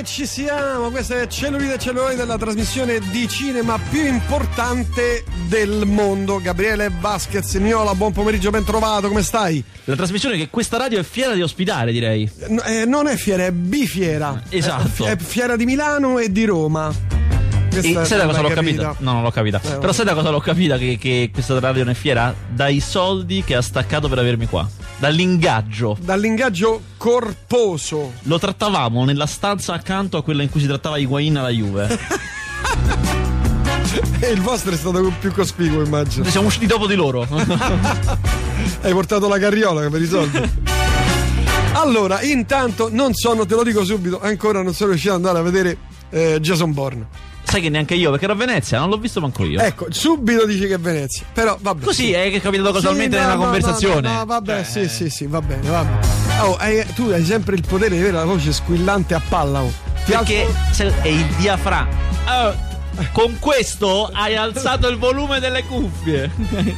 E ci siamo, questa è Cellulite e Cellulite, la trasmissione di cinema più importante del mondo. Gabriele Vasquez, Niola, buon pomeriggio, ben trovato, come stai? La trasmissione che questa radio è fiera di ospitare, direi. Eh, non è fiera, è bifiera. Esatto. È, è fiera di Milano e di Roma. Questa e sai da cosa l'ho capita? capita? No, non l'ho capita. Eh, Però sai da cosa l'ho capita che, che questa radio non è fiera? Dai soldi che ha staccato per avermi qua. Dall'ingaggio. Dall'ingaggio corposo. Lo trattavamo nella stanza accanto a quella in cui si trattava Higuain alla Juve. e il vostro è stato più cospicuo, immagino. Noi siamo usciti dopo di loro. Hai portato la carriola per i soldi. Allora, intanto non sono, te lo dico subito, ancora non sono riuscito ad andare a vedere eh, Jason Bourne. Sai che neanche io, perché ero a Venezia, non l'ho visto manco io. Ecco, subito dici che è Venezia. Però vabbè. Così sì. è che è capitato casualmente sì, no, nella no, conversazione. No, no, vabbè, cioè... sì, sì, sì, va bene, va bene. Oh, hai, tu hai sempre il potere di avere la voce squillante a palla. Oh. perché alzo... è il diaframma. Oh, con questo hai alzato il volume delle cuffie.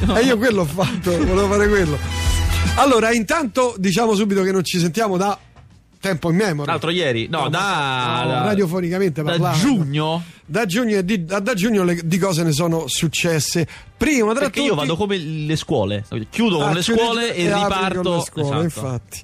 no. E io quello ho fatto, volevo fare quello. Allora, intanto diciamo subito che non ci sentiamo da tempo in memoria. L'altro ieri, no, no da, da, radiofonicamente da parlando. giugno. Da giugno, di, da, da giugno le, di cose ne sono successe. Prima tra Perché tutti... io vado come le scuole, chiudo ah, con le scuole e, e riparto. Con le scuole, esatto. infatti.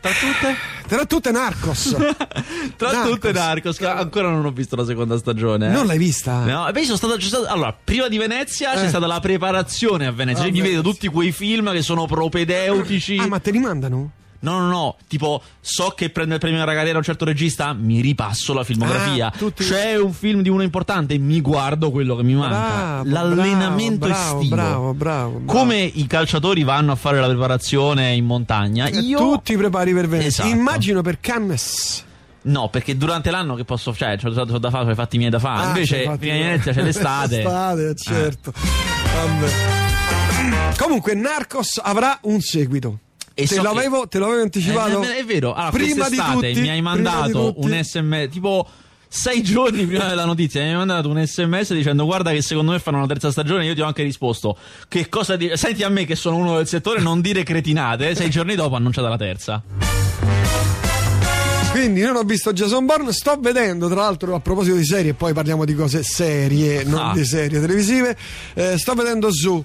Tra tutte? Tra tutte Narcos. Tra Narcos. tutte Narcos, che ancora non ho visto la seconda stagione. Non l'hai vista? No, beh, sono stato, stato, allora, prima di Venezia eh. c'è stata la preparazione a Venezia. Ah, Io mi vedo tutti quei film che sono propedeutici. Ah, ma te li mandano? No, no, no, tipo so che prende il premio della carriera un certo regista, mi ripasso la filmografia. Ah, tutti... C'è un film di uno importante, mi guardo quello che mi manca. Bravo, L'allenamento bravo, estivo. Bravo, bravo, bravo, Come i calciatori vanno a fare la preparazione in montagna, e io tu ti prepari per Venezia. Esatto. Immagino per Cannes. No, perché durante l'anno che posso cioè, ho da fare, ho i fatti miei da fare. Ah, Invece, prima di Venezia c'è l'estate. l'estate, certo. Eh. Vabbè. Comunque, Narcos avrà un seguito. Te, so l'avevo, che... te l'avevo anticipato? Eh, è vero, allora, prima di tutti, mi hai mandato un sms tipo sei giorni prima della notizia mi hai mandato un sms dicendo guarda che secondo me fanno una terza stagione io ti ho anche risposto che cosa dire senti a me che sono uno del settore non dire cretinate sei giorni dopo annunciata la terza quindi non ho visto Jason Bourne sto vedendo tra l'altro a proposito di serie poi parliamo di cose serie non ah. di serie televisive eh, sto vedendo Zoo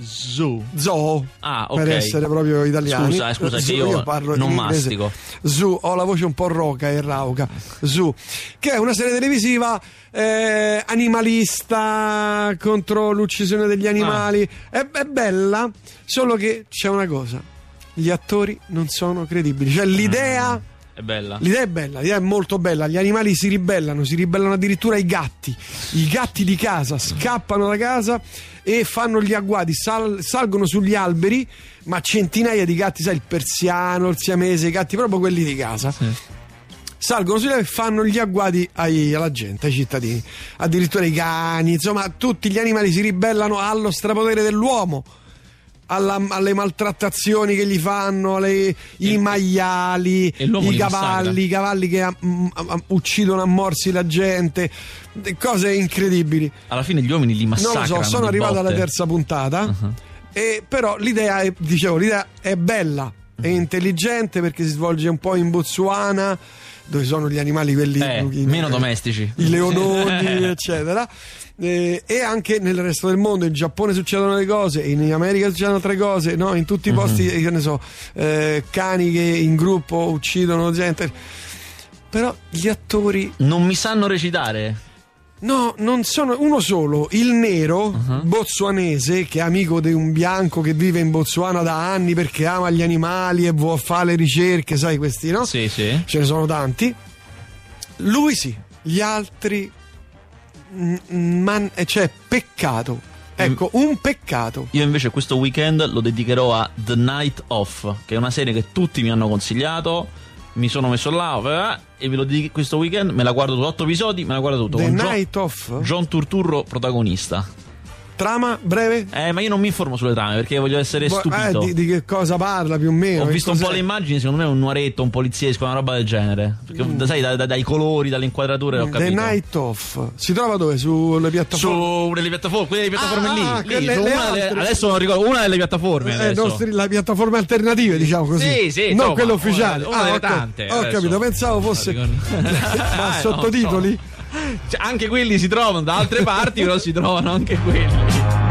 Zoo. Zoo. Ah, ok. Per essere proprio italiani. Scusa, eh, scusa, Zoo, che io, io parlo non mastico. Zoo, ho la voce un po' roca e rauca. Zoo, che è una serie televisiva eh, animalista contro l'uccisione degli animali. Ah. È, è bella, solo che c'è una cosa. Gli attori non sono credibili. Cioè l'idea... Mm. È bella. L'idea è bella, l'idea è molto bella. Gli animali si ribellano, si ribellano addirittura i gatti. I gatti di casa scappano da casa e fanno gli agguati, sal, salgono sugli alberi, ma centinaia di gatti, sai, il persiano, il siamese, i gatti proprio quelli di casa. Sì. Salgono sugli alberi e fanno gli agguati ai, alla gente, ai cittadini. Addirittura i cani, insomma, tutti gli animali si ribellano allo strapotere dell'uomo alla, alle maltrattazioni che gli fanno, alle, i maiali, i cavalli, i cavalli che am, mm, am, uccidono a morsi la gente, cose incredibili. Alla fine gli uomini li massacrano. Non lo so, sono arrivato botte. alla terza puntata, uh-huh. e, però l'idea è, dicevo, l'idea è bella, è uh-huh. intelligente perché si svolge un po' in Botswana dove sono gli animali quelli eh, meno domestici, i leononi, eccetera eh, e anche nel resto del mondo in Giappone succedono le cose in America succedono altre cose no? in tutti i mhm. posti mm-hmm. che ne so eh, cani che in gruppo uccidono gente però gli attori non mi sanno recitare No, non sono uno solo, il nero uh-huh. bozzuanese che è amico di un bianco che vive in Botswana da anni perché ama gli animali e vuole fare le ricerche, sai questi, no? Sì, sì. Ce ne sono tanti. Lui sì, gli altri man, cioè peccato. Ecco, un peccato. Io invece questo weekend lo dedicherò a The Night Off, che è una serie che tutti mi hanno consigliato. Mi sono messo là eh, e ve lo dico questo weekend. Me la guardo su otto episodi, me la guardo tutto. The Night John, Off? John Turturro, protagonista. Trama breve? Eh, ma io non mi informo sulle trame perché voglio essere Bo- stupito. Eh, di, di, che cosa parla più o meno? Ho visto un po' le immagini, secondo me è un nuaretto, un poliziesco, una roba del genere. Perché, mm. sai, da, da, dai colori, dalle inquadrature, ho capito. The Night Off. Si trova dove? Sulle piattaforme? Su delle piattaforme, quelle piattaforme ah, lì. lì le, le delle, adesso non ricordo, una delle piattaforme. Eh, nostri, le piattaforme alternative, diciamo così. Sì, sì. Non quelle ufficiali. Una, una ah, delle okay. tante. Ho capito, pensavo fosse. ma sottotitoli? Cioè, anche quelli si trovano da altre parti, però si trovano anche quelli.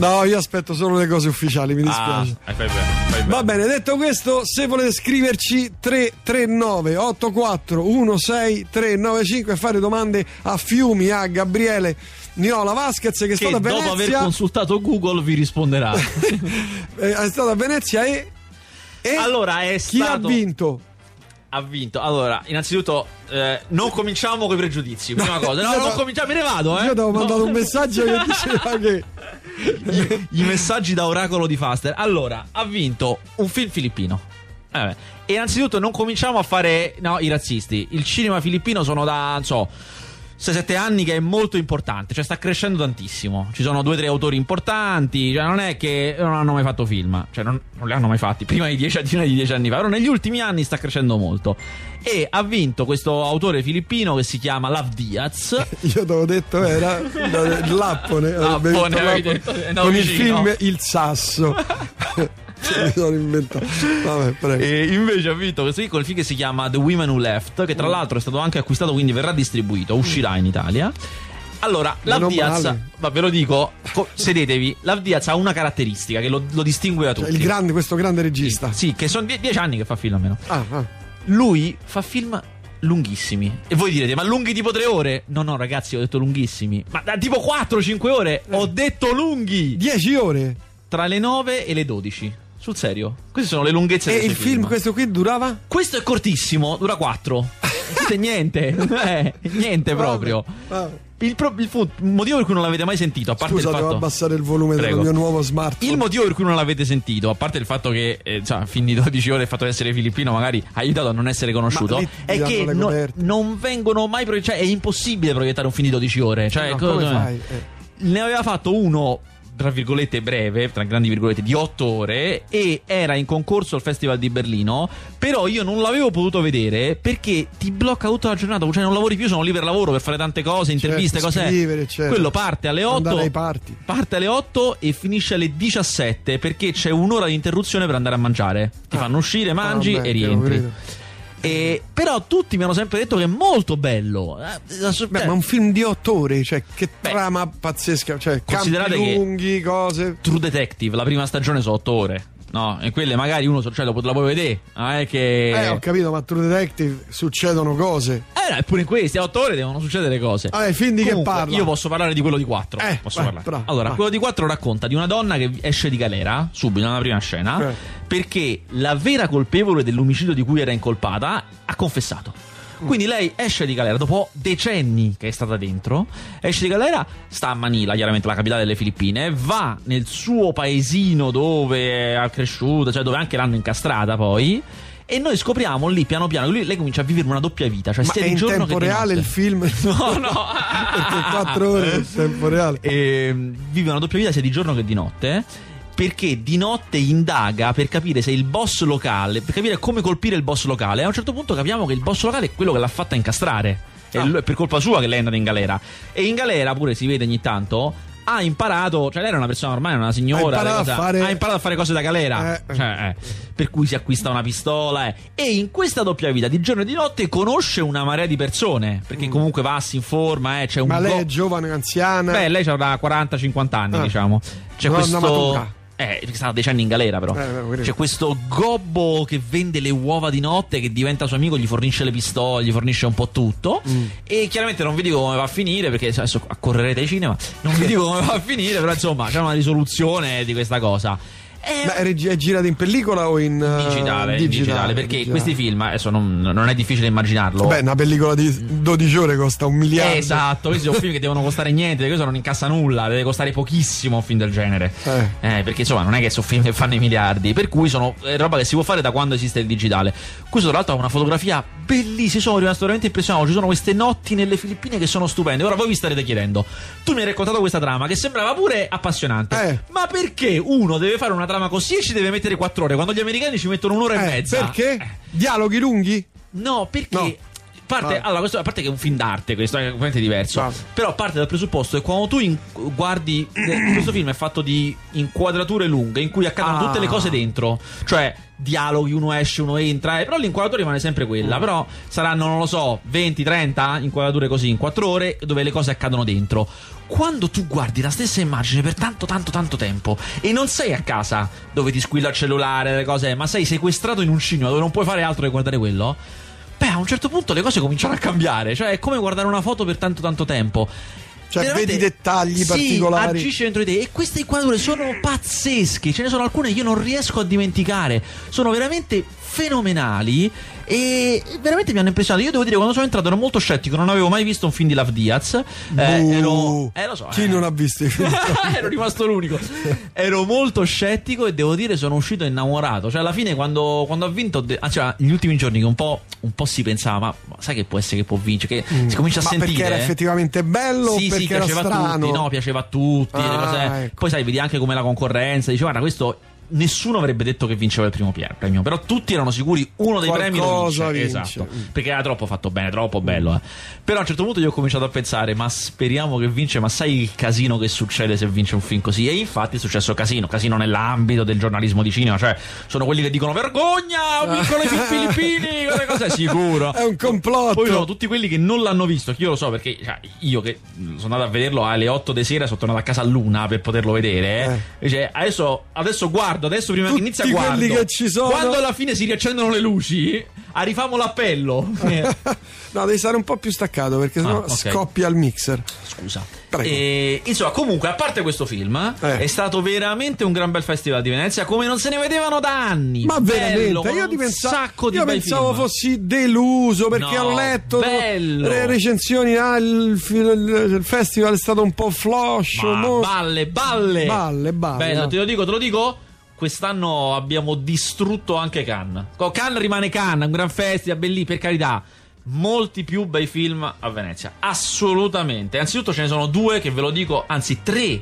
No, io aspetto solo le cose ufficiali, mi dispiace. Ah, fai bene, fai bene. Va bene, detto questo, se volete scriverci 339 84 16395 e fare domande a Fiumi, a Gabriele Niola Vasquez che, che è stata a Venezia. Dopo aver consultato Google vi risponderà. è stata a Venezia e, e allora è chi stato... ha vinto? Ha vinto. Allora, innanzitutto, eh, non cominciamo con i pregiudizi. Prima no, cosa, no, non cominciamo, me ne vado. Eh. Io ti ho mandato no. un messaggio che diceva che. I, I, messaggi da oracolo di Faster. Allora, ha vinto un film filippino. Eh, e innanzitutto, non cominciamo a fare no, i razzisti. Il cinema filippino sono da, non so 6-7 anni che è molto importante, cioè sta crescendo tantissimo. Ci sono due o tre autori importanti, cioè non è che non hanno mai fatto film, cioè non, non li hanno mai fatti prima di 10 di dieci anni fa, però negli ultimi anni sta crescendo molto. E ha vinto questo autore filippino che si chiama Lav Diaz. Io ti avevo detto era Lappone, Lappone, Lappone detto, no, con vicino. il film Il Sasso. mi sono inventato. Vabbè, prego. E invece ha vinto questo qui con il film che si chiama The Women Who Left, che tra mm. l'altro è stato anche acquistato, quindi verrà distribuito, uscirà in Italia. Allora, Lav Diaz, ma ve lo dico, co- sedetevi. Lav Diaz ha una caratteristica che lo, lo distingue da cioè, tutti. Cioè, il grande, questo grande regista. Sì, che sono die- dieci anni che fa film almeno. Ah, ah. Lui fa film lunghissimi. E voi direte, ma lunghi tipo tre ore? No, no, ragazzi, ho detto lunghissimi. Ma da tipo 4-5 ore eh. ho detto lunghi. 10 ore? Tra le 9 e le 12. Sul serio? Queste sono le lunghezze E il film, film, questo qui durava? Questo è cortissimo, dura 4. Questo è niente, eh, niente proprio. Il, pro- il, fu- il, motivo per cui non l'avete mai sentito, a parte Scusa, il fatto... abbassare il volume Prego. del mio nuovo smartphone. Il motivo per cui non l'avete sentito, a parte il fatto che, eh, cioè, fin di 12 ore il fatto di essere filippino magari ha aiutato a non essere conosciuto, è che no, non vengono mai proiettati, cioè è impossibile proiettare un film di 12 ore. Cioè, no, co-? Eh. Ne aveva fatto uno tra virgolette breve, tra grandi virgolette, di otto ore e era in concorso al Festival di Berlino, però io non l'avevo potuto vedere perché ti blocca tutta la giornata, cioè non lavori più, sono lì per lavoro, per fare tante cose, interviste, certo, cose. Scrivere, certo. Quello parte alle 8. Parte alle 8 e finisce alle 17 perché c'è un'ora di interruzione per andare a mangiare. Ti ah. fanno uscire, mangi ah, beh, e rientri. E, però tutti mi hanno sempre detto che è molto bello. Eh, Beh, ma un film di otto ore, cioè che Beh, trama pazzesca, cioè campi lunghi, cose. True Detective, la prima stagione sono otto ore. No, e quelle magari uno cioè, dopo te la puoi vedere. Non è che. Eh, ho capito, ma True Detective succedono cose. Eh, no, pure in questi a otto ore devono succedere cose. Ah, i film di che parla? Io posso parlare di quello di quattro. Eh, posso eh, parlare. allora, vai. quello di quattro racconta di una donna che esce di galera subito nella prima scena. Eh perché la vera colpevole dell'omicidio di cui era incolpata ha confessato. Quindi lei esce di galera dopo decenni che è stata dentro, esce di galera, sta a Manila, chiaramente la capitale delle Filippine, va nel suo paesino dove è cresciuta, cioè dove anche l'hanno incastrata poi. E noi scopriamo lì piano piano che lei comincia a vivere una doppia vita. Cioè Ma sia è di giorno in tempo reale il film? No, no. Perché quattro ore in tempo reale. E, ehm, vive una doppia vita sia di giorno che di notte perché di notte indaga per capire se il boss locale, per capire come colpire il boss locale. E a un certo punto capiamo che il boss locale è quello che l'ha fatta incastrare. Ah. È per colpa sua che lei è andata in galera. E in galera pure si vede ogni tanto ha imparato, cioè lei era una persona ormai, una signora, ha imparato, cosa, fare... ha imparato a fare cose da galera, eh. Cioè, eh, per cui si acquista una pistola eh. e in questa doppia vita di giorno e di notte conosce una marea di persone, perché mm. comunque va, si informa, eh, c'è un Ma lei go... è giovane, anziana? Beh, lei avrà 40-50 anni, ah. diciamo. C'è Donna questo... Matuca eh, perché stava decenni in galera, però. Eh, C'è questo gobbo che vende le uova di notte, che diventa suo amico, gli fornisce le pistole, gli fornisce un po' tutto. Mm. E chiaramente non vi dico come va a finire, perché adesso accorrerete ai cinema. Non vi dico come va a finire, però insomma, c'è una risoluzione di questa cosa. È, Ma è, girata in pellicola o in digitale, digitale, digitale? Perché digitale. questi film, adesso non, non, è difficile immaginarlo. Beh, una pellicola di 12 ore costa un miliardo. esatto, questi sono film che devono costare niente, questo non incassa nulla, deve costare pochissimo un film del genere. Eh. Eh, perché insomma, non è che sono film che fanno i miliardi, per cui sono roba che si può fare da quando esiste il digitale. Questo tra l'altro ha una fotografia bellissima, sono rimasto veramente impressionato. Ci sono queste notti nelle Filippine che sono stupende. Ora voi vi starete chiedendo, tu mi hai raccontato questa trama che sembrava pure appassionante, eh. ma perché uno deve fare una trama così e ci deve mettere 4 ore quando gli americani ci mettono un'ora eh, e mezza? Perché? Eh. Dialoghi lunghi? No, perché... No. Parte, ah. allora, questo, a parte che è un film d'arte, questo è completamente diverso. Ah. Però parte dal presupposto che quando tu in, guardi. Eh, questo film è fatto di inquadrature lunghe in cui accadono ah. tutte le cose dentro. Cioè, dialoghi, uno esce, uno entra. Eh, però l'inquadratura rimane sempre quella. Mm. Però saranno, non lo so, 20, 30 inquadrature così in 4 ore dove le cose accadono dentro. Quando tu guardi la stessa immagine per tanto, tanto, tanto tempo e non sei a casa dove ti squilla il cellulare, le cose, ma sei sequestrato in un cinema dove non puoi fare altro che guardare quello beh, a un certo punto le cose cominciano a cambiare. Cioè, è come guardare una foto per tanto tanto tempo. Cioè, Veramente, vedi dettagli sì, particolari. agisce dentro di te. E queste inquadrature sono pazzesche. Ce ne sono alcune che io non riesco a dimenticare. Sono veramente fenomenali. E veramente mi hanno impressionato. Io devo dire, quando sono entrato ero molto scettico, non avevo mai visto un film di Love Diaz. Eh, ero, eh, lo so. Chi eh. non ha visto i film? ero rimasto l'unico. ero molto scettico e devo dire, sono uscito innamorato. Cioè, alla fine, quando, quando ha vinto, de- ah, cioè, negli ultimi giorni, che un po', un po', si pensava, ma, sai che può essere che può vincere? Che mm. si comincia a ma sentire. Perché era eh? effettivamente bello? Sì, sì, piaceva a tutti. No, piaceva a tutti. Ah, ecco. Poi, sai, vedi anche come la concorrenza. Dice, guarda, questo nessuno avrebbe detto che vinceva il primo premio, però tutti erano sicuri uno dei Qualcosa premi lo vince. vince. Esatto, perché era troppo fatto bene, troppo bello. Eh. Però a un certo punto io ho cominciato a pensare, ma speriamo che vince, ma sai il casino che succede se vince un film così? E infatti è successo casino, casino nell'ambito del giornalismo di cinema, cioè sono quelli che dicono vergogna, vincono i filippini, quelle cose sicuro. È un complotto. Poi sono tutti quelli che non l'hanno visto, che io lo so perché cioè, io che sono andato a vederlo alle 8 di sera, sono tornato a casa a luna per poterlo vedere. Eh. Cioè, adesso, adesso guardo, adesso prima tutti che inizia guardo. quelli che ci sono. Quando alla fine si riaccendono le luci, arriviamo l'appello. no, devi stare un po' più staccato perché sennò ah, okay. scoppia il mixer. Scusa. E, insomma, comunque, a parte questo film, eh. è stato veramente un gran bel festival di Venezia, come non se ne vedevano da anni. Ma bello, veramente, io ti pensa- sacco di io pensavo film. fossi deluso perché no, ho letto bello. le recensioni. Ah, il, il, il, festival è stato un po' floscio. Ma. Balle, balle, balle, balle. Bello, te lo dico, te lo dico quest'anno abbiamo distrutto anche Cannes. Cannes rimane Cannes, un gran festival, bellì, per carità molti più bei film a Venezia. Assolutamente. Anzitutto ce ne sono due che ve lo dico, anzi tre.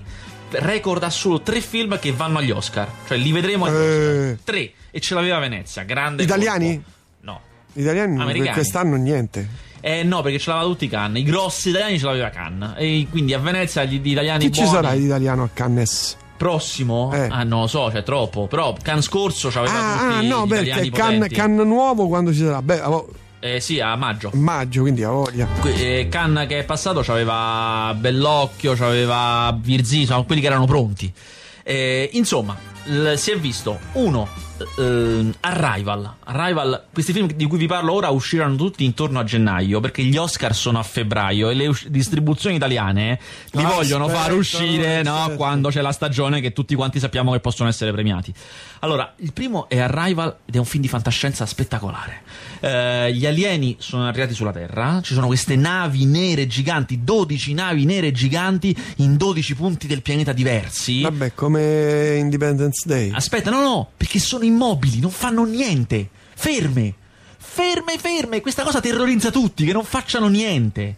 Record assoluto, tre film che vanno agli Oscar. Cioè li vedremo agli eh. Oscar. Tre. E ce l'aveva Venezia. Grande. Italiani? Colpo. No. Italiani Americani. quest'anno niente. Eh no, perché ce l'aveva tutti Cannes. I grossi italiani ce l'aveva Cannes. E quindi a Venezia gli, gli italiani. Chi buoni... ci sarà di italiano a Cannes? Prossimo? Eh. Ah, non lo so, c'è troppo. Però Can scorso c'aveva ah, tutti ah, no, perché Can, Can nuovo quando ci sarà? Beh, eh, sì, a maggio. Maggio, quindi a voglia. Eh, Canna che è passato c'aveva Bellocchio, c'aveva Virzi, sono quelli che erano pronti. Eh, insomma, l- si è visto uno uh, Arrival. Arrival, questi film di cui vi parlo ora usciranno tutti intorno a gennaio perché gli Oscar sono a febbraio e le us- distribuzioni italiane li ah, vogliono aspetta, far uscire no, quando c'è la stagione che tutti quanti sappiamo che possono essere premiati. Allora, il primo è Arrival ed è un film di fantascienza spettacolare. Uh, gli alieni sono arrivati sulla Terra, ci sono queste navi nere giganti, 12 navi nere giganti in 12 punti del pianeta diversi. Vabbè, come Independence Day. Aspetta, no, no, perché sono immobili, non fanno niente, ferme, ferme, ferme. Questa cosa terrorizza tutti, che non facciano niente.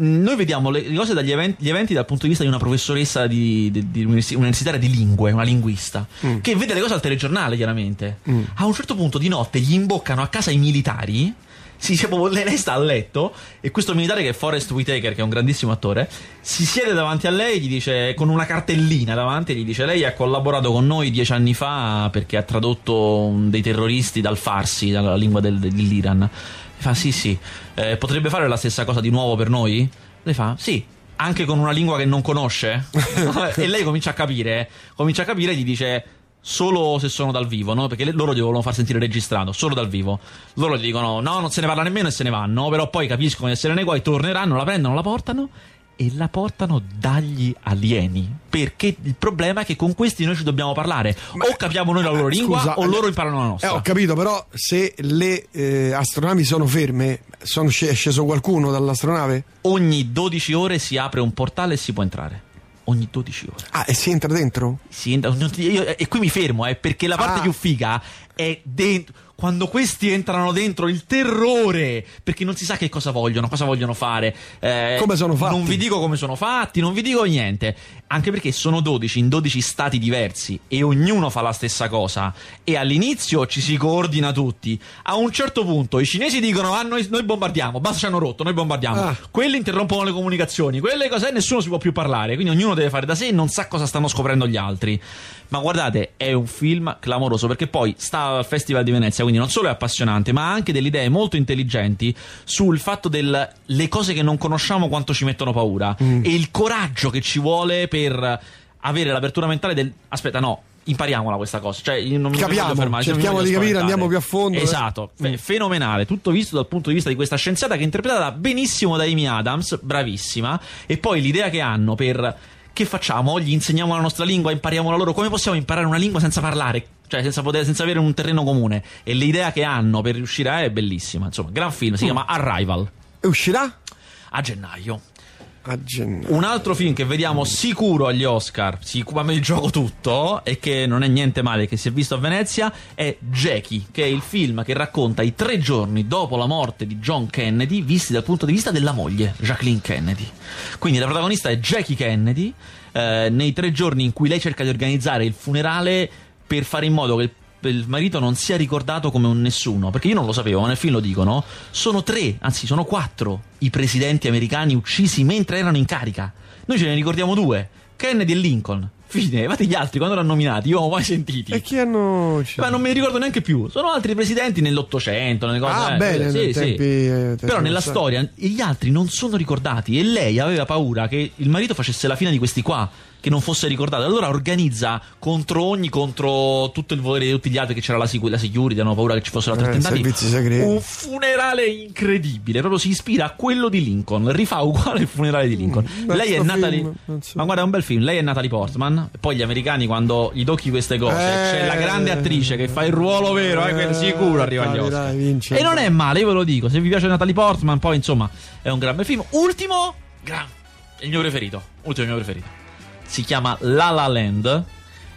Mm, noi vediamo le cose dagli eventi, gli eventi dal punto di vista di una professoressa di, di, di universitaria di lingue, una linguista, mm. che vede le cose al telegiornale, chiaramente. Mm. A un certo punto di notte gli imboccano a casa i militari si, cioè, lei sta a letto e questo militare che è Forrest Whitaker, che è un grandissimo attore, si siede davanti a lei gli dice, con una cartellina davanti e gli dice lei ha collaborato con noi dieci anni fa perché ha tradotto dei terroristi dal farsi, dalla lingua del, dell'Iran. fa sì sì, eh, potrebbe fare la stessa cosa di nuovo per noi? Lei fa sì, anche con una lingua che non conosce? e lei comincia a capire, comincia a capire e gli dice solo se sono dal vivo, no? Perché loro devono far sentire registrato, solo dal vivo. Loro gli dicono no, non se ne parla nemmeno e se ne vanno, però poi capiscono di essere nei guai, torneranno, la prendono, la portano e la portano dagli alieni. Perché il problema è che con questi noi ci dobbiamo parlare. Ma, o capiamo noi la loro lingua scusa, o loro imparano la nostra. Eh, ho capito, però se le eh, astronavi sono ferme, sono sc- è sceso qualcuno dall'astronave? Ogni 12 ore si apre un portale e si può entrare ogni 12 ore. Ah, e si entra dentro? Si entra, io, e qui mi fermo, eh, perché la parte ah. più figa è dentro quando questi entrano dentro il terrore perché non si sa che cosa vogliono, cosa vogliono fare. Eh, come sono fatti? Non vi dico come sono fatti, non vi dico niente. Anche perché sono 12 in 12 stati diversi e ognuno fa la stessa cosa. E all'inizio ci si coordina tutti. A un certo punto i cinesi dicono: Ah, noi, noi bombardiamo, basta, ci hanno rotto, noi bombardiamo. Ah. Quelli interrompono le comunicazioni, quelle cose nessuno si può più parlare. Quindi ognuno deve fare da sé e non sa cosa stanno scoprendo gli altri. Ma guardate, è un film clamoroso perché poi sta al Festival di Venezia, quindi non solo è appassionante, ma ha anche delle idee molto intelligenti sul fatto delle cose che non conosciamo quanto ci mettono paura mm. e il coraggio che ci vuole per avere l'apertura mentale del aspetta, no, impariamola questa cosa. Cioè, non Capiamo, fermare, cerchiamo di capire, andiamo più a fondo. Esatto, eh. fenomenale. Tutto visto dal punto di vista di questa scienziata che è interpretata benissimo da Amy Adams, bravissima. E poi l'idea che hanno per che facciamo? Gli insegniamo la nostra lingua, impariamo la loro. Come possiamo imparare una lingua senza parlare? Cioè, senza, poter, senza avere un terreno comune. E l'idea che hanno per riuscire a è bellissima. Insomma, gran film, si mm. chiama Arrival. E uscirà? A gennaio a. Un altro film che vediamo sicuro agli Oscar, ma me il gioco tutto, e che non è niente male, che si è visto a Venezia, è Jackie, che è il film che racconta i tre giorni dopo la morte di John Kennedy, visti dal punto di vista della moglie, Jacqueline Kennedy. Quindi la protagonista è Jackie Kennedy, eh, nei tre giorni in cui lei cerca di organizzare il funerale per fare in modo che il il marito non sia ricordato come un nessuno, perché io non lo sapevo, ma nel film lo dicono, sono tre, anzi sono quattro i presidenti americani uccisi mentre erano in carica. Noi ce ne ricordiamo due, Kennedy e Lincoln. Fine, infatti gli altri quando l'hanno nominati io non ho mai sentiti. E chi hanno. Ma non mi ricordo neanche più. Sono altri presidenti nell'Ottocento, nelle cose. Ah, eh, bene, sì, tempi, sì. Eh, Però nella storia gli altri non sono ricordati e lei aveva paura che il marito facesse la fine di questi qua che non fosse ricordato. Allora organizza contro ogni, contro tutto il volere di tutti gli altri, che c'era la, la security, hanno paura che ci fossero altri eh, attentati. Un funerale incredibile, proprio si ispira a quello di Lincoln, rifà uguale il funerale di Lincoln. Mm, Lei è Natalie. Ma guarda, è un bel film. Lei è Natalie Portman. Poi gli americani, quando gli tocchi queste cose, eh, c'è la grande attrice che fa il ruolo vero, eh, eh sicuro arriva agli Oscar. e non è male, io ve lo dico. Se vi piace Natalie Portman, poi insomma, è un gran bel film. Ultimo, gran, il mio preferito. Ultimo, il mio preferito si chiama La La Land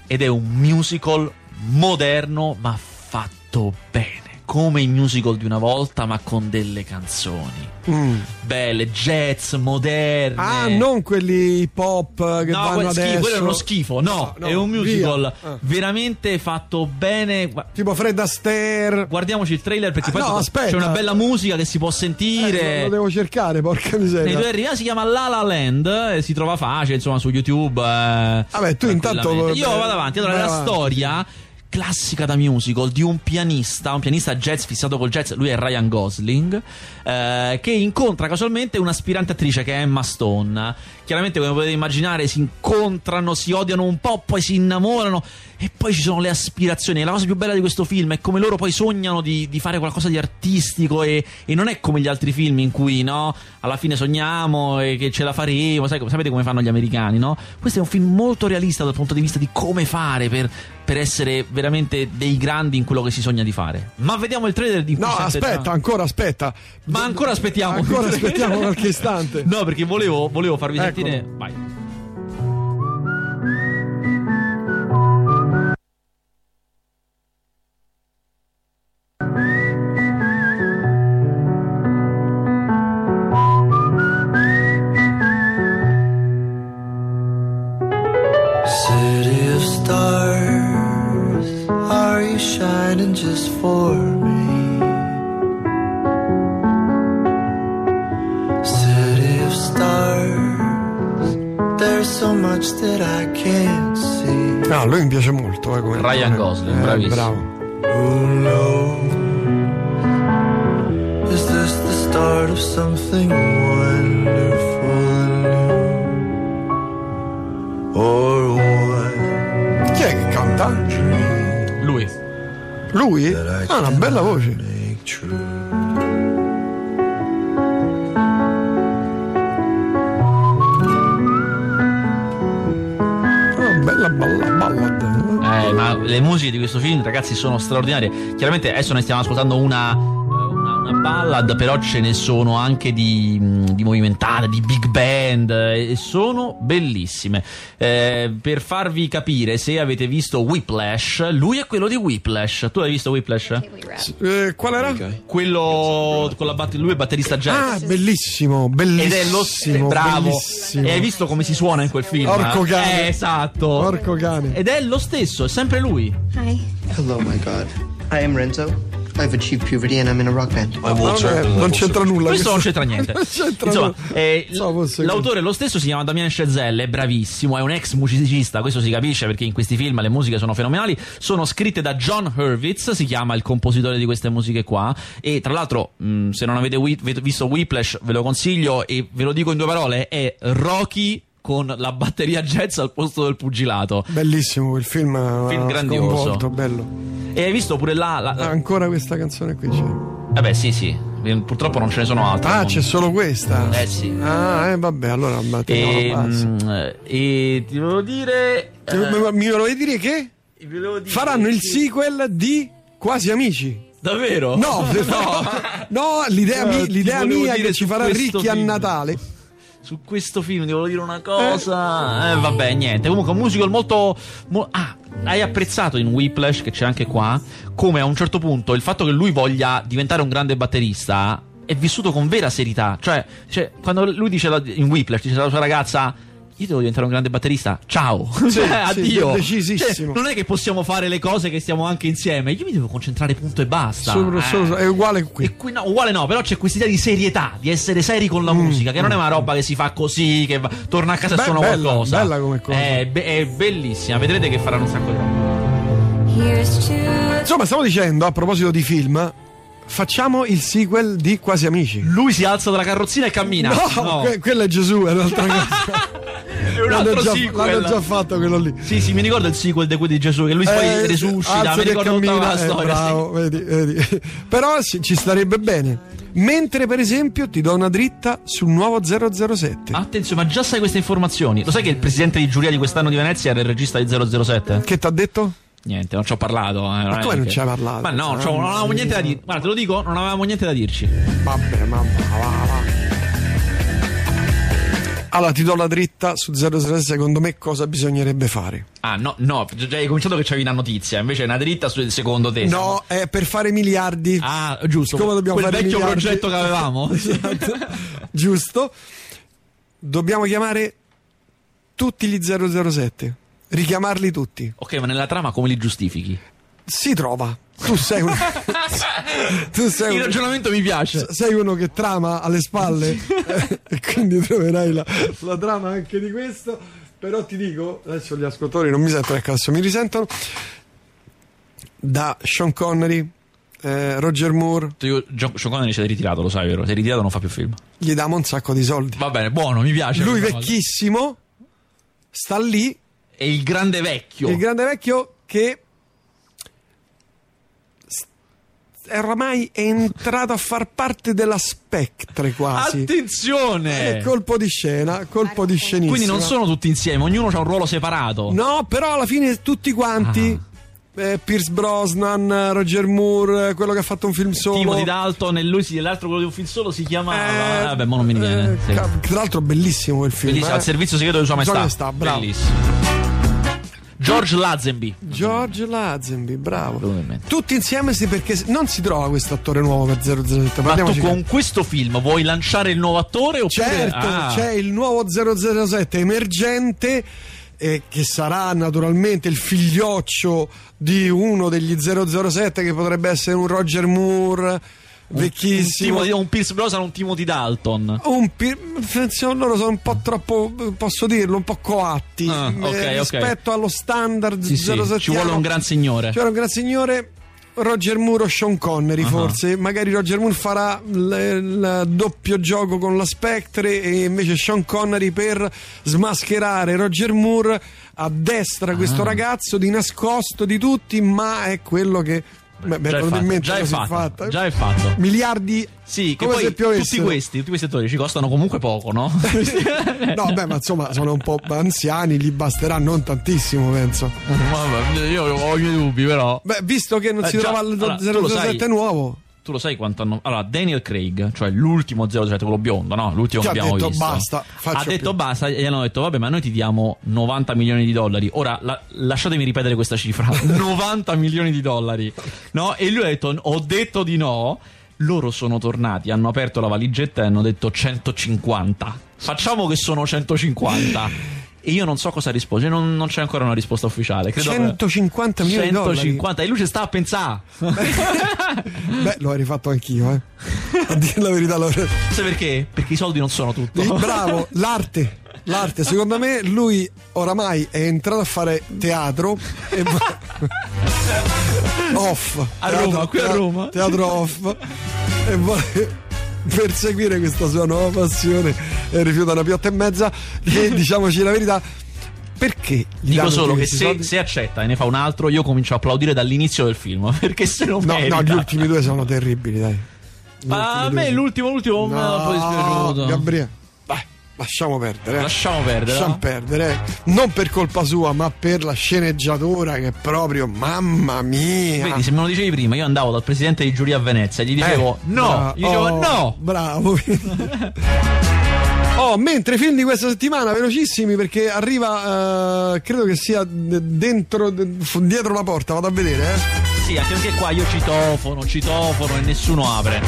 ed è un musical moderno ma fatto bene come i musical di una volta, ma con delle canzoni. Mm. Belle, jazz, moderne. Ah, non quelli hip hop che no, vanno adesso. Schifo, quello è uno schifo. No, no, no è un musical ah. veramente fatto bene. Tipo Fred Astaire. Guardiamoci il trailer perché ah, poi no, c'è una bella musica che si può sentire. Eh, lo devo cercare, porca miseria. Nei due arriva, si chiama La La Land e si trova facile, insomma, su YouTube. Eh, Vabbè, tu intanto. Io vado avanti. Allora, la avanti. storia classica da musical di un pianista, un pianista jazz fissato col jazz, lui è Ryan Gosling, eh, che incontra casualmente un'aspirante attrice che è Emma Stone. Chiaramente, come potete immaginare, si incontrano, si odiano un po', poi si innamorano e poi ci sono le aspirazioni. La cosa più bella di questo film è come loro poi sognano di, di fare qualcosa di artistico e, e, non è come gli altri film in cui no, alla fine sogniamo e che ce la faremo. Sai, sapete come fanno gli americani, no? Questo è un film molto realista dal punto di vista di come fare per, per essere veramente dei grandi in quello che si sogna di fare. Ma vediamo il trailer di No, aspetta, già. ancora aspetta. Ma ancora aspettiamo. Ancora aspettiamo qualche istante. No, perché volevo, volevo farvi ecco. sentire. Vai. Ryan Gosling, eh, bravissimo. Bravo. Who knows? Is this the start of something wonderful and new? Or what? Chi è che canta? Lui. Lui? Ha una bella voce. Ragazzi, sono straordinarie. Chiaramente adesso ne stiamo ascoltando una una ballad, però ce ne sono anche di, di movimentate, di big band e sono bellissime. Eh, per farvi capire, se avete visto Whiplash, lui è quello di Whiplash. Tu hai visto Whiplash? Eh, qual era? Quello con la batteria, lui è batterista jazz. Ah, bellissimo, bellissimo. Ed è lo bravo. Bellissimo. E hai visto come si suona in quel film? Orco cane. Eh, esatto. Orco cane. Ed è lo stesso, è sempre lui. Hi. Hello, my God. I am Renzo. I've achieved puberty and I'm in a rock band. No, non c'entra nulla. Questo non c'entra niente. c'entra Insomma, eh, l'autore lo stesso si chiama Damien Chazelle, è bravissimo, è un ex musicista, questo si capisce perché in questi film le musiche sono fenomenali. Sono scritte da John Hurwitz, si chiama il compositore di queste musiche qua. E tra l'altro, mh, se non avete visto Whiplash, ve lo consiglio e ve lo dico in due parole: è Rocky con la batteria jazz al posto del pugilato. Bellissimo quel film. Film grandioso. bello. E hai visto pure là. La, la... Ancora questa canzone qui c'è. Eh beh, sì, sì. Purtroppo non ce ne sono altre. Ah, c'è solo questa? Eh sì. Ah, eh, vabbè, allora e, mh, e ti volevo dire. Eh, mi volevi dire che? Dire Faranno il sequel di Quasi Amici. Davvero? No, no, no l'idea, mi, l'idea mia è che ci farà ricchi film. a Natale su questo film devo dire una cosa. Eh, vabbè, niente. Comunque, un musical molto. Mo- ah, hai apprezzato in Whiplash, che c'è anche qua, come a un certo punto il fatto che lui voglia diventare un grande batterista è vissuto con vera serietà. Cioè, cioè quando lui dice la, in Whiplash, dice alla sua ragazza io devo diventare un grande batterista. Ciao, sì, addio. Sì, decisissimo. Cioè, non è che possiamo fare le cose che stiamo anche insieme. Io mi devo concentrare, punto e basta. Solo, solo, è uguale qui. qui no, uguale no, però c'è questa idea di serietà, di essere seri con la mm, musica, che mm. non è una roba che si fa così, che va, torna a casa Beh, e suona bella, qualcosa. Bella come cosa. È, è bellissima, vedrete che faranno un sacco di roba. Insomma, stavo dicendo a proposito di film facciamo il sequel di Quasi Amici. Lui si alza dalla carrozzina e cammina. No, no. Que- quello è Gesù, è un'altra cosa. è un altro già, sequel. L'hanno già fatto quello lì. Sì, sì, mi ricordo il sequel di, di Gesù, che lui eh, poi risuscita, mi ricordo cammina, tutta la eh, storia. Bravo, sì. vedi, vedi. Però sì, ci starebbe bene. Mentre, per esempio, ti do una dritta sul nuovo 007. Attenzione, ma già sai queste informazioni. Lo sai che il presidente di giuria di quest'anno di Venezia era il regista di 007? Che ti ha detto? Niente, non ci ho parlato. Eh, ma come non ci hai parlato? Ma no, non avevamo niente da dire. Guarda, te lo dico, non avevamo niente da dirci. Vabbè, ma va, va. Allora ti do la dritta su 007 secondo me cosa bisognerebbe fare. Ah no, no, già hai cominciato che c'avevi una notizia, invece è una dritta sul secondo te. No, è per fare miliardi. Ah, giusto. Come dobbiamo Quel fare vecchio miliardi? progetto che avevamo. esatto. giusto. Dobbiamo chiamare tutti gli 007. Richiamarli tutti. Ok, ma nella trama come li giustifichi? Si trova. Tu sei un... tu sei Il ragionamento mi piace. Sei uno che trama alle spalle e quindi troverai la, la trama anche di questo. Però ti dico, adesso gli ascoltatori non mi sentono, ecco adesso mi risentono. Da Sean Connery, eh, Roger Moore. Io, Sean Connery si è ritirato, lo sai, vero? Si è ritirato, non fa più film. Gli diamo un sacco di soldi. Va bene, buono, mi piace. Lui vecchissimo, sta lì. E il grande vecchio. Il grande vecchio che oramai è entrato a far parte della Spectre quasi. Attenzione! È colpo di scena, colpo di scenissima. Quindi non sono tutti insieme, ognuno ha un ruolo separato. No, però alla fine tutti quanti. Ah. Eh, Pierce Brosnan, Roger Moore, quello che ha fatto un film solo. Timothy Dalton e lui sì, l'altro quello di un film solo si chiamava. Eh, Vabbè, mo non mi viene. Eh, sì. Tra l'altro, bellissimo il film. Bellissimo, eh. al servizio segreto di Sua Maestà. Sua Maestà, bravo. Bellissimo. George Lazenby. George Lazenby, bravo. Tutti insieme sì, perché non si trova questo attore nuovo per 007. Ma tu con questo film vuoi lanciare il nuovo attore? Oppure... Certo, ah. c'è il nuovo 007 emergente. Eh, che sarà naturalmente il figlioccio di uno degli 007 che potrebbe essere un Roger Moore vecchissimo. Un, Timo, un Pierce Brosnan, un Timothy Dalton. Un loro sono un po' troppo, posso dirlo, un po' coatti ah, okay, eh, rispetto okay. allo standard sì, 07. ci vuole un gran signore. Ci vuole un gran signore. Roger Moore o Sean Connery uh-huh. forse magari Roger Moore farà il doppio gioco con la Spectre e invece Sean Connery per smascherare Roger Moore a destra uh-huh. questo ragazzo di nascosto di tutti ma è quello che Beh, già, è fatto, già, è fatto, fatta. già è fatto. Miliardi sì, che poi tutti questi, tutti questi attori ci costano comunque poco, no? no, beh, ma insomma sono un po' anziani, gli basterà non tantissimo, penso. Vabbè, io ho i miei dubbi, però. Beh, visto che non eh, si già, trova il allora, 007 nuovo tu lo sai quanto hanno. Allora, Daniel Craig, cioè l'ultimo 07, quello biondo, no? L'ultimo che, che abbiamo detto, visto. Basta, ha detto più. basta e gli hanno detto, vabbè, ma noi ti diamo 90 milioni di dollari. Ora, la, lasciatemi ripetere questa cifra: 90 milioni di dollari, no? E lui ha detto, ho detto di no. Loro sono tornati, hanno aperto la valigetta e hanno detto 150. Facciamo che sono 150. E io non so cosa rispose, non, non c'è ancora una risposta ufficiale. Credo 150 milioni 150 e lui ci sta a pensare. Beh, l'ho rifatto anch'io, eh. A dire la verità. Lo... Sai perché? Perché i soldi non sono tutto. Bravo, l'arte. L'arte, secondo me, lui oramai è entrato a fare teatro e off. A teatro, Roma, qui a Roma. Teatro off. E vuole perseguire questa sua nuova passione e rifiuta una piotta e mezza. Che diciamoci la verità perché dico solo che se, se, accetta e ne fa un altro io comincio a applaudire dall'inizio del film perché se non no, merita. no gli ultimi due sono terribili dai. Ma a me l'ultimo l'ultimo no, un po' dispiaciuto. Gabriele lasciamo perdere. Lasciamo perdere. Lasciamo no? perdere. Non per colpa sua, ma per la sceneggiatura che proprio mamma mia. Vedi, se me lo dicevi prima, io andavo dal presidente di giuria a Venezia e gli dicevo eh, no, bra- gli dicevo oh, no. Bravo. Oh, mentre film di questa settimana, velocissimi perché arriva, uh, credo che sia dentro, dietro la porta, vado a vedere. Eh. Sì, anche perché qua io citofono, citofono e nessuno apre.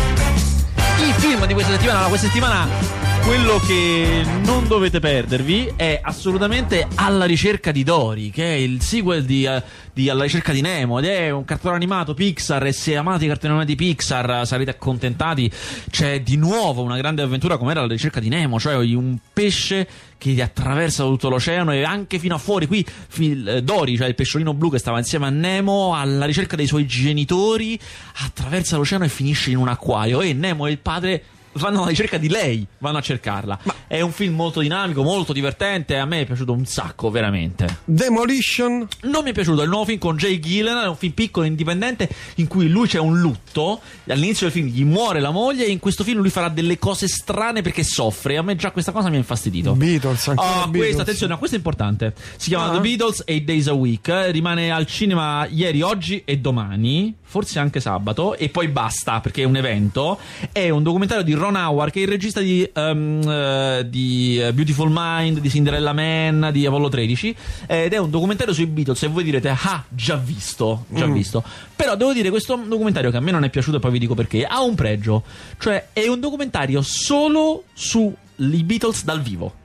Il film di questa settimana, questa settimana quello che non dovete perdervi è assolutamente Alla ricerca di Dory, che è il sequel di, uh, di Alla ricerca di Nemo ed è un cartone animato Pixar e se amate i cartoni animati Pixar sarete accontentati. C'è di nuovo una grande avventura come era Alla ricerca di Nemo, cioè un pesce che attraversa tutto l'oceano e anche fino a fuori. Qui eh, Dory, cioè il pesciolino blu che stava insieme a Nemo, alla ricerca dei suoi genitori, attraversa l'oceano e finisce in un acquario e Nemo e il padre vanno alla ricerca di lei, vanno a cercarla. Ma è un film molto dinamico, molto divertente. A me è piaciuto un sacco, veramente. Demolition? Non mi è piaciuto. Il nuovo film con Jay Gillen è un film piccolo, indipendente, in cui lui c'è un lutto. All'inizio del film gli muore la moglie, e in questo film lui farà delle cose strane perché soffre. A me già questa cosa mi ha infastidito. Beatles, anche oh, Beatles. Questa, attenzione, questo è importante. Si chiama ah. The Beatles 8 Days a Week. Rimane al cinema ieri, oggi e domani. Forse anche sabato. E poi basta perché è un evento. È un documentario di Ron Howard, che è il regista di. Um, uh, di eh, Beautiful Mind, di Cinderella Man, di Apollo 13 ed è un documentario sui Beatles e voi direte ah già visto, già mm. visto. Però devo dire questo documentario che a me non è piaciuto e poi vi dico perché, ha un pregio, cioè è un documentario solo sui Beatles dal vivo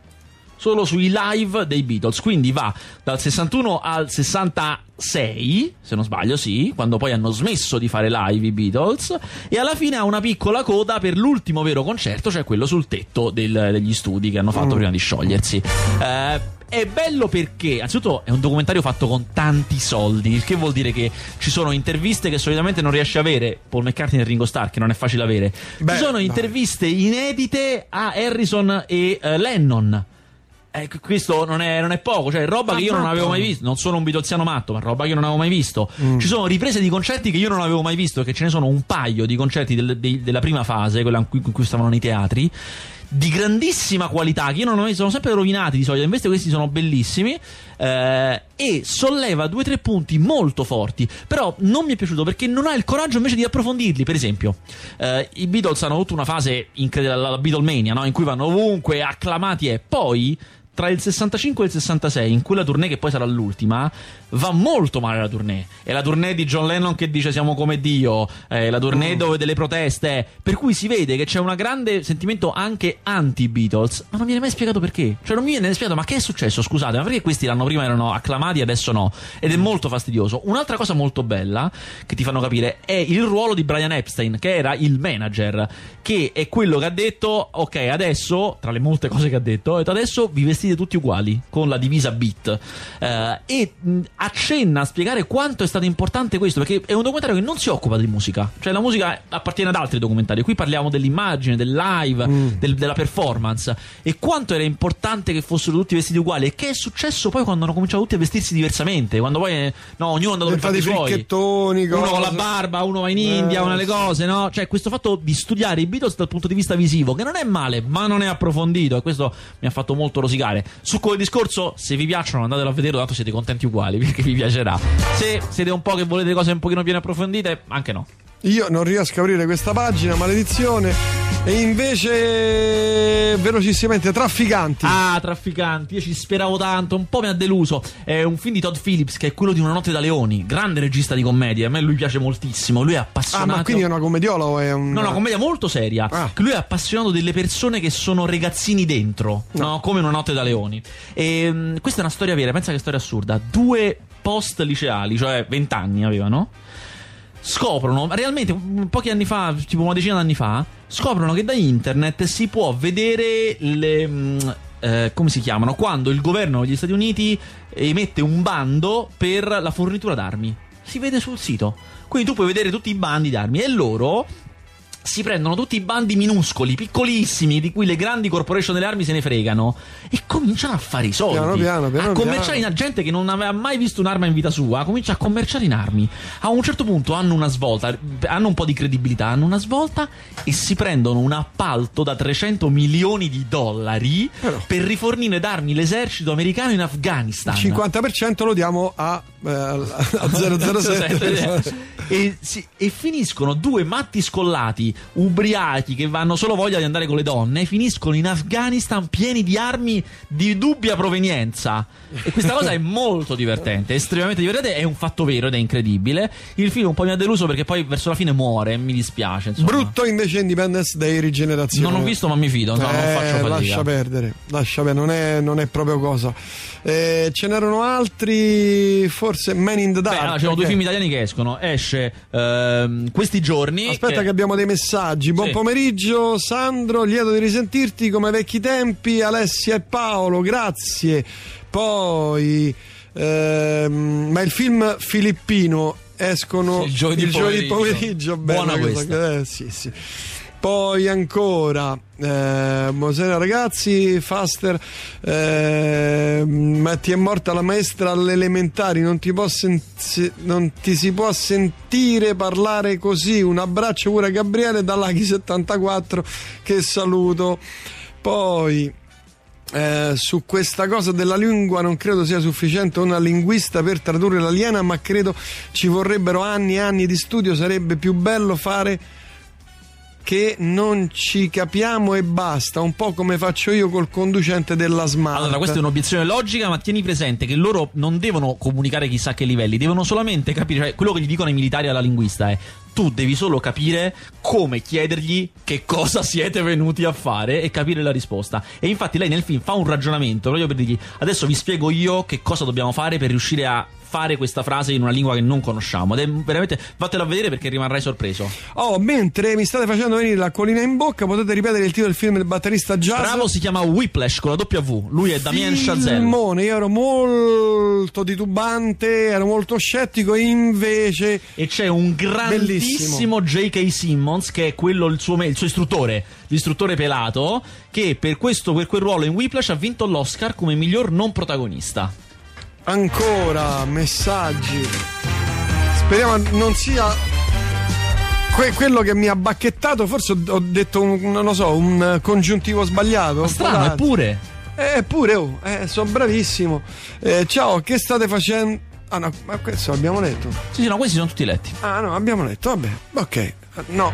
solo sui live dei Beatles. Quindi va dal 61 al 66, se non sbaglio, sì, quando poi hanno smesso di fare live i Beatles. E alla fine ha una piccola coda per l'ultimo vero concerto, cioè quello sul tetto del, degli studi che hanno fatto mm. prima di sciogliersi. Eh, è bello perché, anzitutto, è un documentario fatto con tanti soldi, il che vuol dire che ci sono interviste che solitamente non riesce a avere. Paul McCartney e Ringo Starr, che non è facile avere. Beh, ci sono interviste no. inedite a Harrison e uh, Lennon. Eh, questo non è, non è, poco, cioè roba ah, che io non avevo mai visto. Non sono un Beatlesiano matto, ma roba che io non avevo mai visto. Mm. Ci sono riprese di concerti che io non avevo mai visto, che ce ne sono un paio di concerti del, de, della prima fase, quella in cui, in cui stavano nei teatri di grandissima qualità che io non ho mai sono sempre rovinati di solito invece questi sono bellissimi eh, e solleva due o tre punti molto forti però non mi è piaciuto perché non ha il coraggio invece di approfondirli per esempio eh, i Beatles hanno avuto una fase incredibile la Beatlemania no? in cui vanno ovunque acclamati e poi tra il 65 e il 66, in quella tournée che poi sarà l'ultima, va molto male la tournée. È la tournée di John Lennon che dice siamo come Dio, è la tournée mm. dove delle proteste, per cui si vede che c'è un grande sentimento anche anti-Beatles, ma non viene mai spiegato perché. Cioè non mi viene spiegato ma che è successo, scusate, ma perché questi l'anno prima erano acclamati e adesso no? Ed è molto fastidioso. Un'altra cosa molto bella che ti fanno capire è il ruolo di Brian Epstein, che era il manager, che è quello che ha detto ok, adesso, tra le molte cose che ha detto, ha detto adesso vi vestite vestiti tutti uguali, con la divisa beat. Eh, e mh, accenna a spiegare quanto è stato importante questo, perché è un documentario che non si occupa di musica. Cioè, la musica appartiene ad altri documentari. Qui parliamo dell'immagine, del live, mm. del, della performance. E quanto era importante che fossero tutti vestiti uguali. E che è successo poi quando hanno cominciato tutti a vestirsi diversamente. Quando poi, no, ognuno è andato per fare i suoi. Uno con la barba, uno va in India, eh, una le cose, no? Cioè, questo fatto di studiare i Beatles dal punto di vista visivo, che non è male, ma non è approfondito. E questo mi ha fatto molto rosicare. Su quel discorso, se vi piacciono, andatelo a vedere, tanto siete contenti uguali, perché vi piacerà. Se siete un po' che volete cose un pochino più approfondite, anche no. Io non riesco a aprire questa pagina, maledizione. E invece, velocissimamente, Trafficanti. Ah, Trafficanti, io ci speravo tanto, un po' mi ha deluso. È un film di Todd Phillips che è quello di Una notte da leoni, grande regista di commedia. A me lui piace moltissimo. Lui è appassionato. Ah, ma quindi è una commediola o è un. No, una commedia molto seria. Ah. Lui è appassionato delle persone che sono ragazzini dentro, no. no? Come Una notte da leoni. E um, questa è una storia vera, pensa che storia assurda. Due post liceali, cioè 20 anni avevano scoprono, realmente pochi anni fa, tipo una decina d'anni fa, scoprono che da internet si può vedere le... Mm, eh, come si chiamano? Quando il governo degli Stati Uniti emette un bando per la fornitura d'armi. Si vede sul sito. Quindi tu puoi vedere tutti i bandi d'armi e loro si prendono tutti i bandi minuscoli, piccolissimi, di cui le grandi corporation delle armi se ne fregano e cominciano a fare i soldi. Piano, piano, piano, a commerciare in gente che non aveva mai visto un'arma in vita sua, comincia a commerciare in armi. A un certo punto hanno una svolta, hanno un po' di credibilità, hanno una svolta e si prendono un appalto da 300 milioni di dollari Però. per rifornire d'armi l'esercito americano in Afghanistan. Il 50% lo diamo a, eh, a 007. e, si, e finiscono due matti scollati ubriachi che vanno solo voglia di andare con le donne, finiscono in Afghanistan pieni di armi di dubbia provenienza. E questa cosa è molto divertente, estremamente divertente, è un fatto vero ed è incredibile. Il film un po' mi ha deluso perché poi verso la fine muore, mi dispiace. Insomma. Brutto invece Independence Day Rigenerazione. Non ho visto ma mi fido, no, eh, non faccio fatica. Lascia perdere, lascia perdere, non è, non è proprio cosa. Eh, ce n'erano altri, forse Man in the Dark. Beh, no, c'erano due film italiani che escono, esce ehm, questi giorni. Aspetta che... che abbiamo dei messaggi messaggi. Buon sì. pomeriggio, Sandro. Lieto di risentirti come vecchi tempi. Alessia e Paolo, grazie. Poi, ehm, ma il film filippino escono il giovedì, il giovedì pomeriggio. pomeriggio. Buona questa. Eh, sì, sì. Poi ancora, eh, buonasera ragazzi, Faster, eh, ma ti è morta la maestra alle elementari, non ti, sen- non ti, si può sentire parlare così. Un abbraccio pure a Gabriele dall'Aghi74 che saluto. Poi eh, su questa cosa della lingua non credo sia sufficiente una linguista per tradurre l'aliena, ma credo ci vorrebbero anni e anni di studio, sarebbe più bello fare che non ci capiamo e basta, un po' come faccio io col conducente della Smart. Allora, questa è un'obiezione logica, ma tieni presente che loro non devono comunicare chissà che livelli, devono solamente capire, cioè quello che gli dicono i militari alla linguista è tu devi solo capire come chiedergli che cosa siete venuti a fare e capire la risposta. E infatti lei nel film fa un ragionamento proprio per dirgli adesso vi spiego io che cosa dobbiamo fare per riuscire a fare questa frase in una lingua che non conosciamo. Ed è veramente. Fatela vedere perché rimarrai sorpreso. Oh, mentre mi state facendo venire l'acquolina in bocca, potete ripetere il titolo del film del batterista jazz. Bravo, si chiama Whiplash con la W. Lui è Damien Chazelle. Io ero molto titubante, ero molto scettico, invece. E c'è un grandissimo J.K. Simmons, che è quello il suo, il suo istruttore, l'istruttore pelato, che per, questo, per quel ruolo in Whiplash ha vinto l'Oscar come miglior non protagonista ancora messaggi. Speriamo non sia que- quello che mi ha bacchettato. Forse ho, detto un, non lo so, un congiuntivo sbagliato. Ma strano, eppure. Eppure, oh, eh, sono bravissimo. Eh, ciao, che state facendo? Ah no, ma questo l'abbiamo letto. Sì, sì, no, questi sono tutti letti. Ah no, abbiamo letto, vabbè. Ok, no.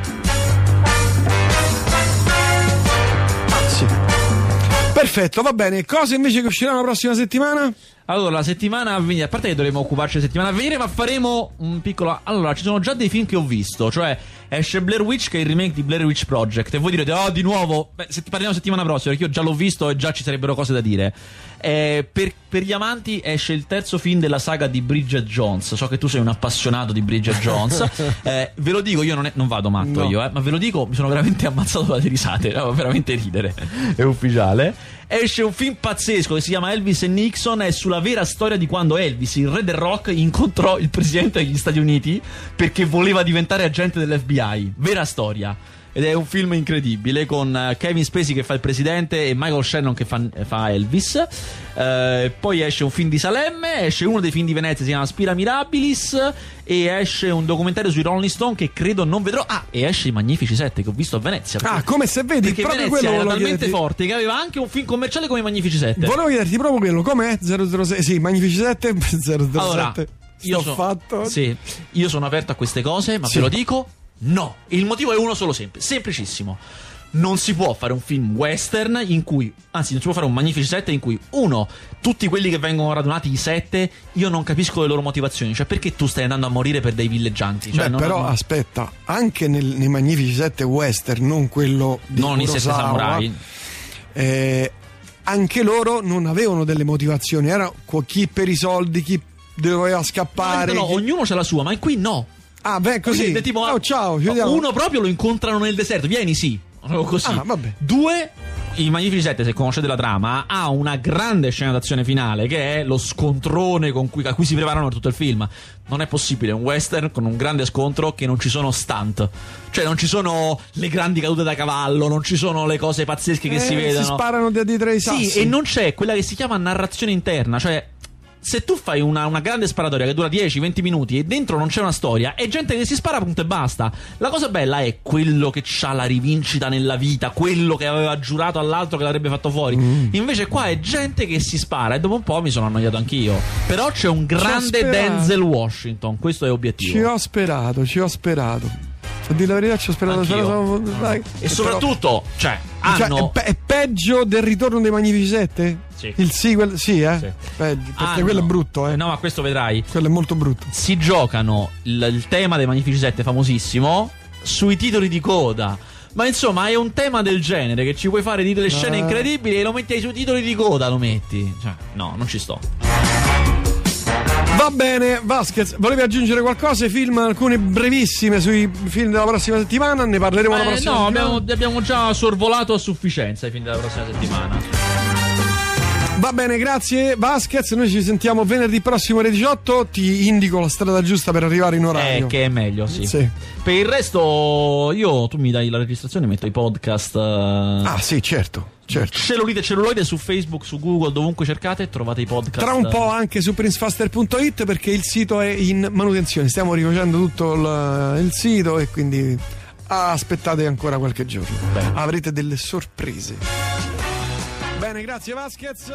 Perfetto, va bene. Cose invece che usciranno la prossima settimana? Allora, la settimana a venire, a parte che dovremo occuparci la settimana a venire, ma faremo un piccolo. Allora, ci sono già dei film che ho visto, cioè esce Blair Witch che è il remake di Blair Witch Project. E voi direte, oh, di nuovo, Beh, se ti parliamo settimana prossima, perché io già l'ho visto e già ci sarebbero cose da dire. Eh, per, per, gli amanti esce il terzo film della saga di Bridget Jones. So che tu sei un appassionato di Bridget Jones. eh, ve lo dico, io non, è, non vado matto no. io, eh, ma ve lo dico, mi sono veramente ammazzato dalle risate. No, veramente ridere. È ufficiale. Esce un film pazzesco che si chiama Elvis e Nixon è sulla vera storia di quando Elvis, il re del rock, incontrò il presidente degli Stati Uniti perché voleva diventare agente dell'FBI. Vera storia ed è un film incredibile con eh, Kevin Spacey che fa il presidente e Michael Shannon che fa, fa Elvis. Eh, poi esce un film di Salemme, esce uno dei film di Venezia, si chiama Spira Mirabilis e esce un documentario sui Rolling Stone che credo non vedrò. Ah, e esce I Magnifici 7 che ho visto a Venezia. Perché, ah, come se vedi, perché proprio Venezia quello era talmente chiederti. forte che aveva anche un film commerciale come I Magnifici 7. Volevo chiederti proprio quello, com'è 006? Sì, Magnifici 7 007. Allora, io Sto so- fatto. Sì, io sono aperto a queste cose, ma Sì. ve lo dico, no. Il motivo è uno solo semplice, semplicissimo. Non si può fare un film western in cui, anzi, non si può fare un Magnifici 7 in cui, uno, tutti quelli che vengono radunati, i sette, io non capisco le loro motivazioni. Cioè, perché tu stai andando a morire per dei villeggianti? Cioè, Beh, non- però non- aspetta, anche nel- nei Magnifici 7 western, non quello di non i sette Kurosawa, samurai. eh, anche loro non avevano delle motivazioni, era chi per i soldi, chi doveva scappare. No, chi- ognuno c'ha la sua, ma qui no. Ah, beh, così. Quindi, tipo, oh, ciao, ci vediamo. Uno proprio lo incontrano nel deserto. Vieni, sì. Così. Ah, vabbè. Due. I Magnifici 7, se conoscete la trama, ha una grande scena d'azione finale che è lo scontrone con cui, a cui si preparano per tutto il film. Non è possibile un western con un grande scontro che non ci sono stunt. Cioè, non ci sono le grandi cadute da cavallo, non ci sono le cose pazzesche che Eh, si vedono. Si sparano da dietro ai sassi. Sì, e non c'è quella che si chiama narrazione interna, cioè se tu fai una, una grande sparatoria che dura 10-20 minuti e dentro non c'è una storia, è gente che si spara punto e basta. La cosa bella è quello che ha la rivincita nella vita, quello che aveva giurato all'altro che l'avrebbe fatto fuori. Mm. Invece qua è gente che si spara e dopo un po' mi sono annoiato anch'io. Però c'è un grande sperato. Denzel Washington, questo è obiettivo. Ci ho sperato, ci ho sperato. A dire la verità, ci ho sperato. Anch'io. sperato- dai. E soprattutto, cioè, Cioè, hanno... è, pe- è peggio del ritorno dei Magnifici 7? Sì. Il sequel, sì, eh? Sì. Peggio, perché hanno- quello è brutto, eh? No, ma questo vedrai. Quello è molto brutto. si giocano il, il tema dei Magnifici 7 famosissimo sui titoli di coda. Ma insomma, è un tema del genere che ci puoi fare di delle scene Ah. incredibili e lo metti ai suoi titoli di coda, lo metti. Cioè, no, non ci sto. Va bene, Vasquez, volevi aggiungere qualcosa? I film, alcune brevissime sui film della prossima settimana? Ne parleremo la Eh, prossima no, settimana. abbiamo, abbiamo già sorvolato a sufficienza ai fin della prossima settimana. Va bene, grazie Vasquez. Noi ci sentiamo venerdì prossimo alle 18. Ti indico la strada giusta per arrivare in orario. Eh, che è meglio, sì. Sì. Per il resto, io, tu mi dai la registrazione, metto i podcast. eh, Ah, sì, certo, certo. Cellulite e celluloide su Facebook, su Google, dovunque cercate, trovate i podcast. Tra un po' anche su princefaster.it perché il sito è in manutenzione. Stiamo rifacendo tutto il, il sito e quindi aspettate ancora qualche giorno. Bene. Avrete delle sorprese. Bene, grazie Vasquez.